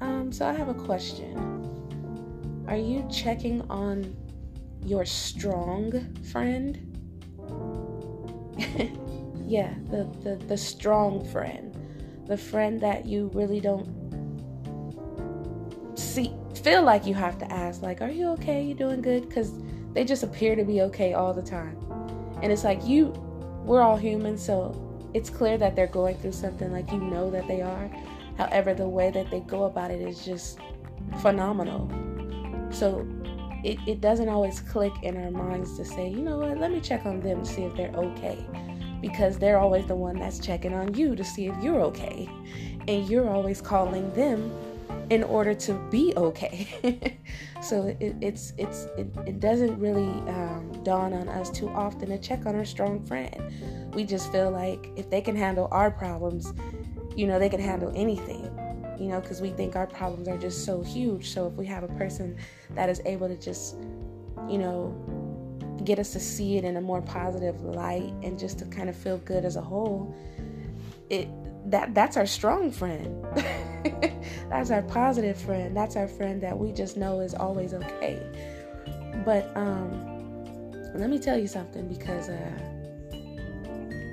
Um, so I have a question. Are you checking on your strong friend? yeah, the, the the strong friend. The friend that you really don't see feel like you have to ask like, "Are you okay? You doing good?" cuz they just appear to be okay all the time. And it's like you we're all human, so it's clear that they're going through something like you know that they are. However, the way that they go about it is just phenomenal. So it, it doesn't always click in our minds to say, you know what, let me check on them to see if they're okay. Because they're always the one that's checking on you to see if you're okay. And you're always calling them in order to be okay. so it, it's it's it, it doesn't really um, dawn on us too often to check on our strong friend. We just feel like if they can handle our problems, you know, they can handle anything you know, because we think our problems are just so huge. So if we have a person that is able to just, you know, get us to see it in a more positive light and just to kind of feel good as a whole, it that that's our strong friend. that's our positive friend. That's our friend that we just know is always okay. But um let me tell you something because uh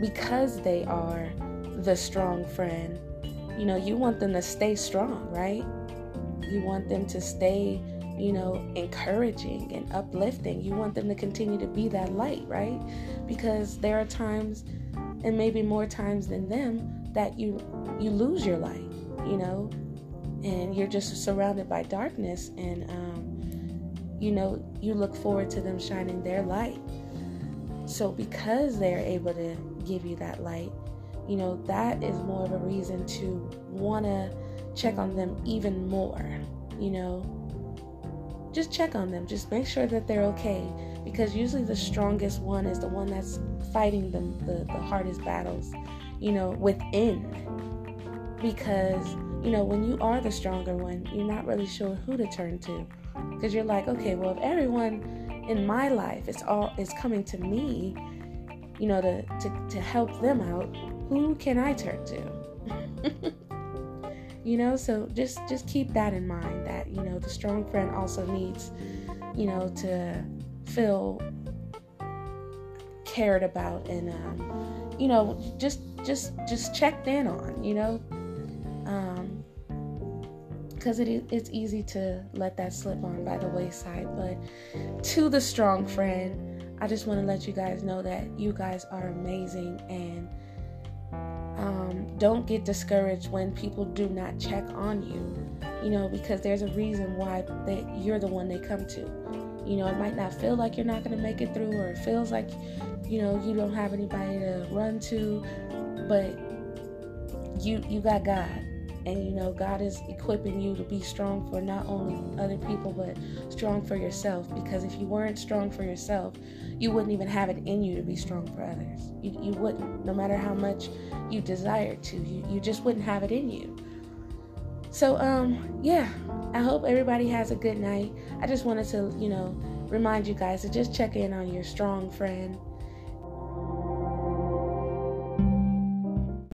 because they are the strong friend you know, you want them to stay strong, right? You want them to stay, you know, encouraging and uplifting. You want them to continue to be that light, right? Because there are times and maybe more times than them that you you lose your light, you know, and you're just surrounded by darkness and um, you know, you look forward to them shining their light. So because they're able to give you that light, you know, that is more of a reason to want to check on them even more, you know. Just check on them, just make sure that they're okay because usually the strongest one is the one that's fighting them the, the hardest battles, you know, within. Because, you know, when you are the stronger one, you're not really sure who to turn to. Because you're like, okay, well, if everyone in my life is all is coming to me, you know, to, to, to help them out, who can I turn to? you know, so just just keep that in mind that, you know, the strong friend also needs, you know, to feel cared about and um, you know, just just just checked in on, you know. Um because it, it's easy to let that slip on by the wayside. But to the strong friend, I just want to let you guys know that you guys are amazing and um, don't get discouraged when people do not check on you, you know, because there's a reason why they, you're the one they come to. You know, it might not feel like you're not going to make it through, or it feels like, you know, you don't have anybody to run to, but you you got God, and you know God is equipping you to be strong for not only other people but strong for yourself. Because if you weren't strong for yourself, you wouldn't even have it in you to be strong for others. You, you wouldn't, no matter how much you desired to. You, you just wouldn't have it in you. So, um, yeah, I hope everybody has a good night. I just wanted to, you know, remind you guys to just check in on your strong friend